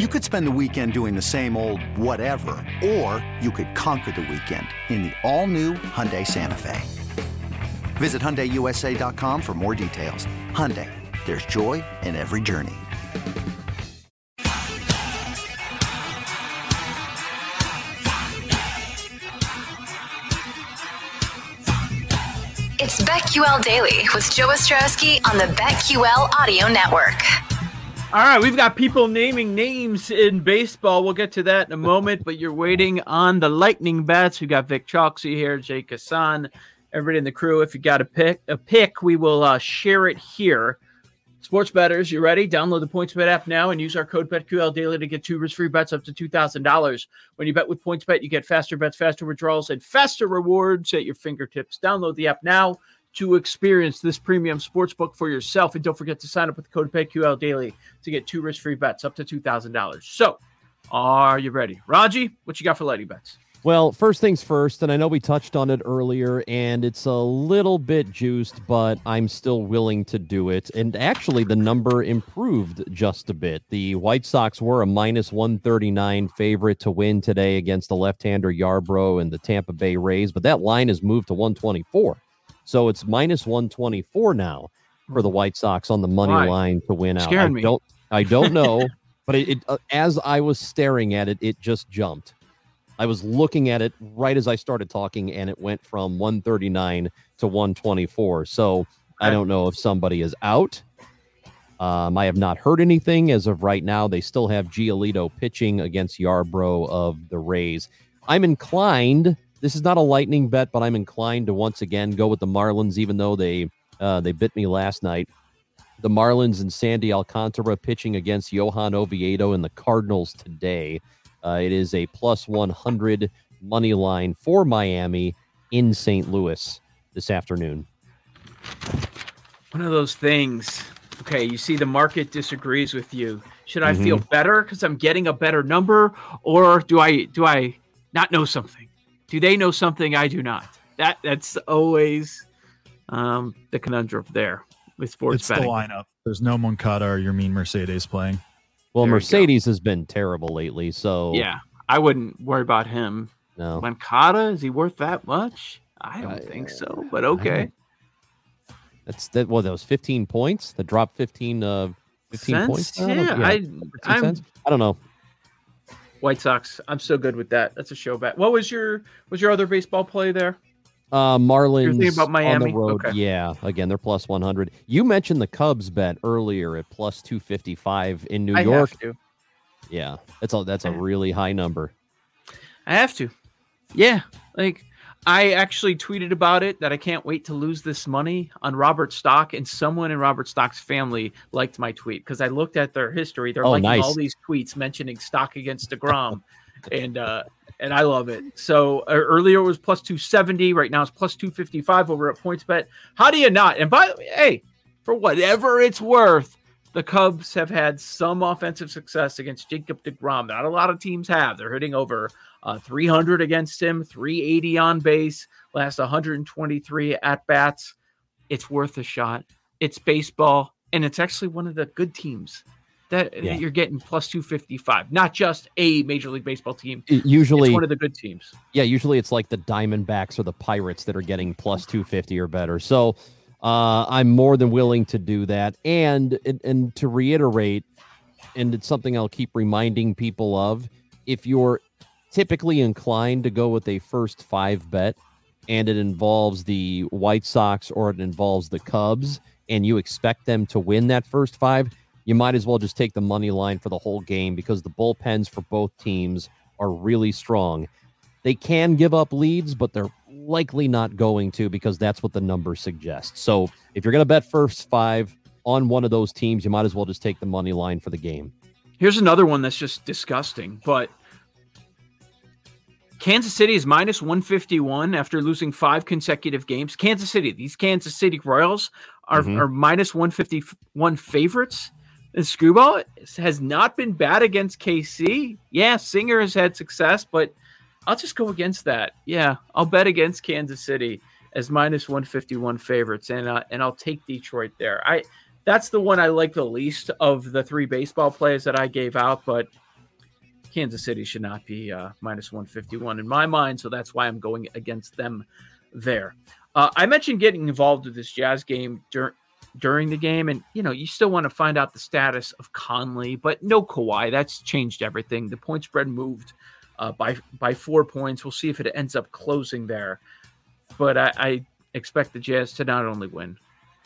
You could spend the weekend doing the same old whatever, or you could conquer the weekend in the all-new Hyundai Santa Fe. Visit HyundaiUSA.com for more details. Hyundai, there's joy in every journey. It's BetQL Daily with Joe Ostrowski on the BetQL Audio Network. All right, we've got people naming names in baseball. We'll get to that in a moment, but you're waiting on the lightning bets. We've got Vic Chalksy here, Jake Hassan, everybody in the crew. If you got a pick, a pick, we will uh, share it here. Sports betters, you ready? Download the PointsBet app now and use our code BetQL Daily to get two risk-free bets up to two thousand dollars. When you bet with PointsBet, you get faster bets, faster withdrawals, and faster rewards at your fingertips. Download the app now to experience this premium sportsbook for yourself, and don't forget to sign up with the code BetQL Daily to get two risk-free bets up to two thousand dollars. So, are you ready, Raji? What you got for lightning bets? Well, first things first, and I know we touched on it earlier, and it's a little bit juiced, but I'm still willing to do it. And actually, the number improved just a bit. The White Sox were a minus 139 favorite to win today against the left hander Yarbrough and the Tampa Bay Rays, but that line has moved to 124. So it's minus 124 now for the White Sox on the money Why? line to win out. Scaring I me. don't, I don't know, but it, it uh, as I was staring at it, it just jumped. I was looking at it right as I started talking, and it went from 139 to 124. So I don't know if somebody is out. Um, I have not heard anything as of right now. They still have Giolito pitching against Yarbrough of the Rays. I'm inclined. This is not a lightning bet, but I'm inclined to once again go with the Marlins, even though they uh, they bit me last night. The Marlins and Sandy Alcantara pitching against Johan Oviedo and the Cardinals today. Uh, it is a plus 100 money line for Miami in St. Louis this afternoon. One of those things. Okay, you see the market disagrees with you. Should I Mm-hmm. feel better because I'm getting a better number, or do I do I not know something? Do they know something I do not? That that's always um, the conundrum there with sports It's the betting. lineup. There's no Moncada or Yermín Mercedes playing. Well, There you go. Mercedes has been terrible lately, so Yeah, I wouldn't worry about him. no. Moncada, is he worth that much? I don't I- think so, but okay. That's that. Well, that was 15 points. The drop 15, uh, 15 Cents? points. now? Yeah, I, 15 I'm? I don't know. White Sox. I'm so good with that. That's a show bet. What was your was your other baseball play there? Uh, Marlins thinking about on Miami? the road. Okay. Yeah, again, they're plus 100. You mentioned the Cubs bet earlier at plus 255 in New I York. Yeah, that's a that's a really high number. I have to. Yeah. Like I actually tweeted about it that I can't wait to lose this money on Robert Stock, and someone in Robert Stock's family liked my tweet because I looked at their history. They're Oh, liking nice. all these tweets mentioning Stock against Degrom, and uh, and I love it. So uh, earlier it was plus two seventy. Right now it's plus two fifty five over at PointsBet. How do you not? And by the way, hey, for whatever it's worth. The Cubs have had some offensive success against Jacob DeGrom. Not a lot of teams have. They're hitting over uh, 300 against him, 380 on base, last 123 at bats. It's worth a shot. It's baseball, and it's actually one of the good teams that Yeah. you're getting plus 255, not just a Major League Baseball team. Usually, it's one of the good teams. yeah, usually it's like the Diamondbacks or the Pirates that are getting plus 250 or better. So uh, I'm more than willing to do that. And, and and to reiterate, and it's something I'll keep reminding people of, if you're typically inclined to go with a first five bet and it involves the White Sox or it involves the Cubs and you expect them to win that first five, you might as well just take the money line for the whole game because the bullpens for both teams are really strong. They can give up leads, but they're likely not going to because that's what the numbers suggest. So if you're going to bet first five on one of those teams, you might as well just take the money line for the game. Here's another one that's just disgusting, but Kansas City is minus 151 after losing five consecutive games. Kansas City, these Kansas City Royals are, Mhm. are minus 151 favorites. And Skubal has not been bad against KC. Yeah, Singer has had success, but I'll just go against that. Yeah, I'll bet against Kansas City as minus 151 favorites, and uh, and I'll take Detroit there. I that's the one I like the least of the three baseball plays that I gave out, but Kansas City should not be uh, minus 151 in my mind, so that's why I'm going against them there. Uh, I mentioned getting involved with this Jazz game dur- during the game, and you know you still want to find out the status of Conley, but no Kawhi. That's changed everything. The point spread moved uh, by by four points. We'll see if it ends up closing there, but I, I expect the Jazz to not only win,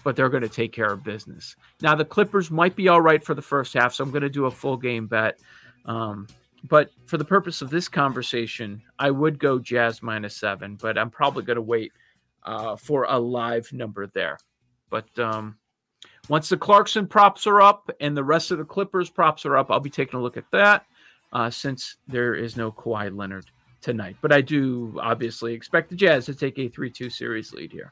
but they're going to take care of business. Now the Clippers might be all right for the first half, so I'm going to do a full game bet. Um, but for the purpose of this conversation, I would go Jazz minus seven, but I'm probably going to wait uh, for a live number there. But um, once the Clarkson props are up and the rest of the Clippers props are up, I'll be taking a look at that uh, since there is no Kawhi Leonard tonight. But I do obviously expect the Jazz to take a 3 2 series lead here.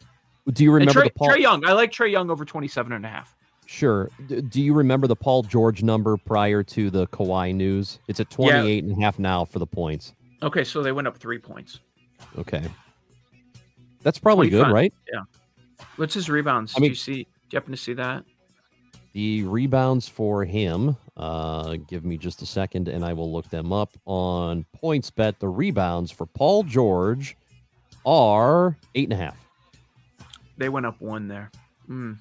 Do you remember Trae, the Paul? Trae Young, I like Trae Young over 27 and a half. Sure. D- do you remember the Paul George number prior to the Kawhi news? It's at 28 and a half now for the points. Okay, so they went up three points. Okay. That's probably good, 25. right? What's his rebounds? I mean- do you see? Do you happen to see that? The rebounds for him, uh, give me just a second and I will look them up on points bet. The rebounds for Paul George are eight and a half. They went up one there. Hmm.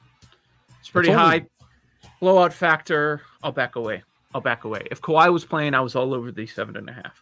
It's pretty high. Blowout factor. I'll back away. I'll back away. If Kawhi was playing, I was all over the seven and a half.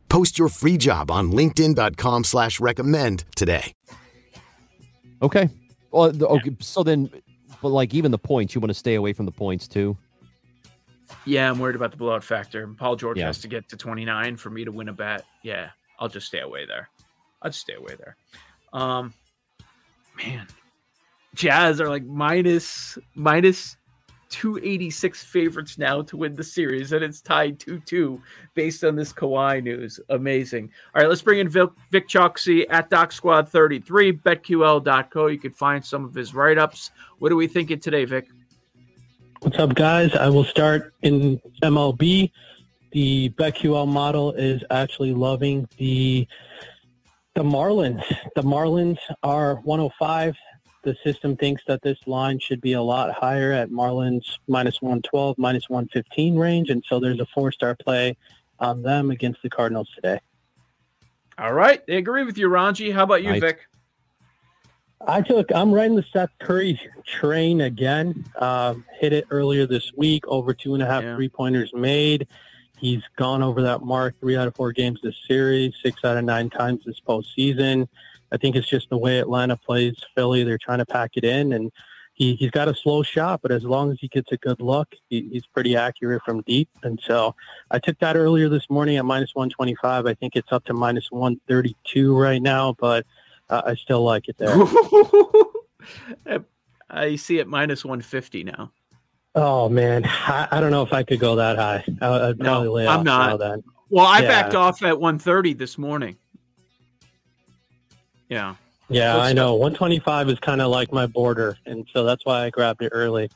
Post your free job on linkedin.com slash recommend today. Okay. Well, the, okay. So then, but like even the points, you want to stay away from the points too. Yeah, I'm worried about the blowout factor. Paul George Yeah. has to get to 29 for me to win a bet. Yeah, I'll just stay away there. I'll just stay away there. Um, man, Jazz are like minus minus 286 favorites now to win the series, and it's tied 2-2 based on this Kawhi news. Amazing. All right, let's bring in Vic, Vic Choksey at Doc Squad 33, betql.co. You can find some of his write-ups. What are we thinking today, Vic? What's up, guys? I will start in MLB. The BetQL model is actually loving the the Marlins. The Marlins are 105. The system thinks that this line should be a lot higher at Marlins minus 112, minus 115 range, and so there's a four-star play on them against the Cardinals today. All right, they agree with you, Ranji. How about you, Nice. Vic? I took. I'm riding the Seth Curry train again. Um, hit it earlier this week. Over two and a half Yeah. three pointers made. He's gone over that mark three out of four games this series, six out of nine times this postseason. I think it's just the way Atlanta plays Philly. They're trying to pack it in, and he, he's got a slow shot, but as long as he gets a good look, he, he's pretty accurate from deep. And so I took that earlier this morning at minus 125. I think it's up to minus 132 right now, but I, I still like it there. I see it minus 150 now. Oh man, I, I don't know if I could go that high. I, would probably No, lay I'm off not. now. Well, I Yeah. backed off at 130 this morning. Yeah. Yeah, I know. 125 is kind of like my border, and so that's why I grabbed it early.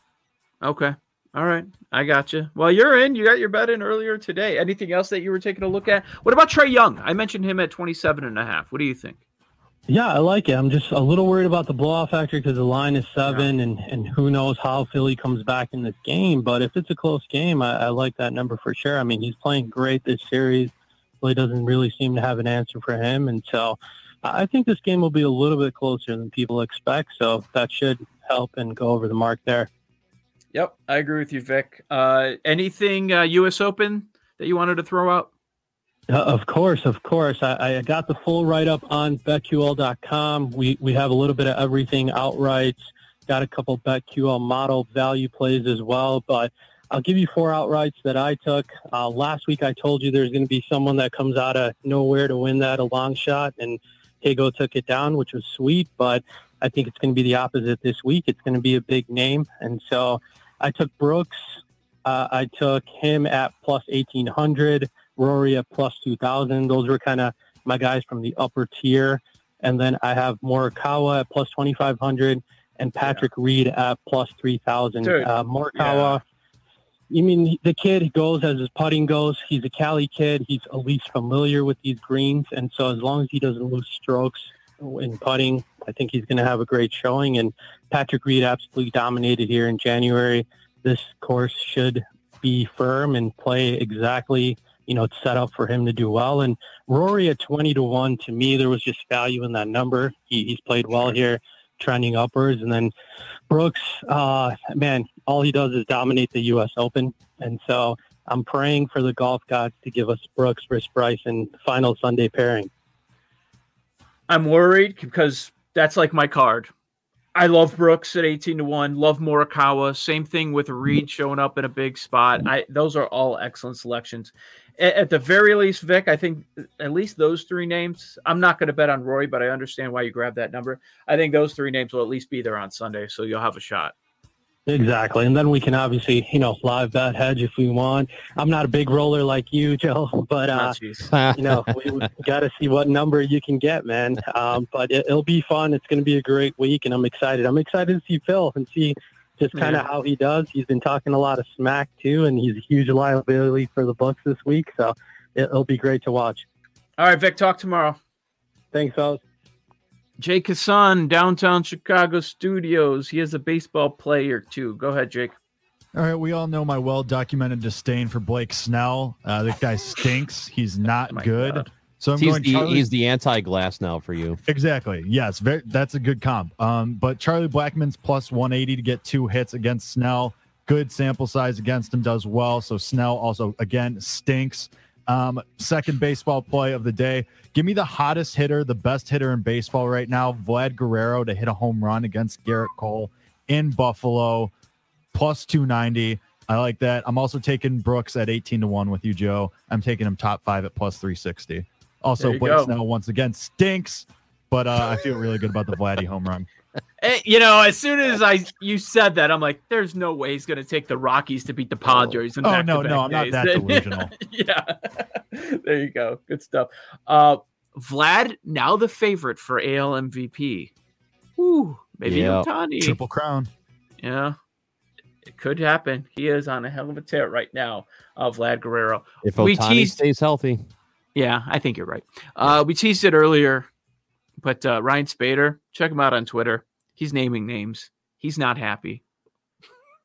Okay. All right. I got you. Well, you're in. You got your bet in earlier today. Anything else that you were taking a look at? What about Trae Young? I mentioned him at 27 and a half. What do you think? Yeah, I like it. I'm just a little worried about the blowout factor because the line is seven, and, and who knows how Philly comes back in this game. But if it's a close game, I, I like that number for sure. I mean, he's playing great this series. Philly doesn't really seem to have an answer for him, and so I think this game will be a little bit closer than people expect. So that should help and go over the mark there. Yep. I agree with you, Vic. Uh, anything uh, U.S. Open that you wanted to throw out? Uh, of course, of course. I, I got the full write up on betql.com. We we have a little bit of everything outrights. Got a couple betql model value plays as well, but I'll give you four outrights that I took. Uh, last week I told you there's going to be someone that comes out of nowhere to win that a long shot, and Higgo took it down, which was sweet. But I think it's going to be the opposite this week. It's going to be a big name, and so I took Brooks. Uh, I took him at plus 1800. Rory at plus 2,000. Those were kind of my guys from the upper tier. And then I have Morikawa at plus 2,500 and Patrick Reed at plus 3,000. Dude, Uh, Morikawa, you mean the kid goes as his putting goes. He's a Cali kid. He's at least familiar with these greens. And so as long as he doesn't lose strokes in putting, I think he's going to have a great showing. And Patrick Reed absolutely dominated here in January. This course should be firm and play exactly you know, it's set up for him to do well. And Rory at 20 to 1, to me, there was just value in that number. He, he's played well here, trending upwards. And then Brooks, uh, man, all he does is dominate the U.S. Open. And so I'm praying for the golf gods to give us Brooks versus Bryce in final Sunday pairing. I'm worried because that's like my card. I love Brooks at 18 to 1, love Morikawa. Same thing with Reed showing up in a big spot. I those are all excellent selections. A- At the very least, Vic, I think at least those three names. I'm not going to bet on Rory, but I understand why you grabbed that number. I think those three names will at least be there on Sunday, so you'll have a shot. Exactly. And then we can obviously, you know, live bet hedge if we want. I'm not a big roller like you, Joe, but, uh, jeez. you know, we, we got to see what number you can get, man. Um, but it, it'll be fun. It's going to be a great week, and I'm excited. I'm excited to see Phil and see just kind of Yeah. how he does. He's been talking a lot of smack too, and he's a huge liability for the Bucks this week. So it, it'll be great to watch. All right, Vic, talk tomorrow. Thanks, fellas. Jake Hassan, downtown Chicago studios. He is a baseball player too. Go ahead, Jake. All right, we all know my well documented disdain for Blake Snell. Uh, that guy stinks. He's not Oh good. God. So I'm he's going the Charlie. he's the anti-Glasnow for you. Exactly. Yes, very, that's a good comp. Um, but Charlie Blackmon's plus 180 to get two hits against Snell. Good sample size against him does well. So Snell also again stinks. Um, second baseball play of the day. Give me the hottest hitter, the best hitter in baseball right now, Vlad Guerrero to hit a home run against Gerrit Cole in Buffalo, plus 290. I like that. I'm also taking Brooks at 18 to 1 with you, Joe. I'm taking him top five at plus 360. Also, Blake. Snell once again stinks, but uh, I feel really good about the Vladdy home run. Eh, you know, as soon as I you said that, I'm like, there's no way he's going to take the Rockies to beat the Padres. In Oh, no, no, I'm not that delusional. yeah, there you go. Good stuff. Uh, Vlad now the favorite for AL MVP. Ooh, maybe Yeah. Ohtani. Triple crown. Yeah, it could happen. He is on a hell of a tear right now. Uh, Vlad Guerrero. If We Ohtani teased- stays healthy, Yeah, I think you're right. Uh, we teased it earlier, but uh, Ryan Spaeder, check him out on Twitter. He's naming names. He's not happy.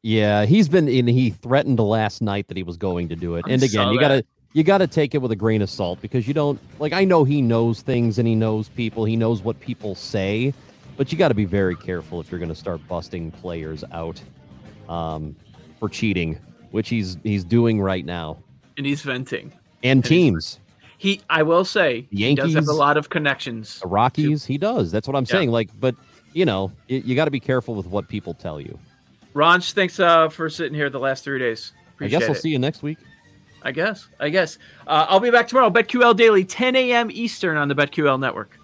yeah, he's been in. He threatened last night that he was going to do it. I and again, you gotta you gotta take it with a grain of salt because you don't like. I know he knows things and he knows people. He knows what people say, but you got to be very careful if you're going to start busting players out um, for cheating, which he's he's doing right now, And he's venting. and he's- teams. He, I will say, The he does have a lot of connections. The Rockies, he does. That's what I'm Yeah. saying. Like, but you know, you, you got to be careful with what people tell you. Ronch, thanks uh, for sitting here the last three days. Appreciate I guess we'll it. see you next week. I guess. I guess. Uh, I'll be back tomorrow. BetQL Daily, 10 a.m. Eastern on the BetQL Network.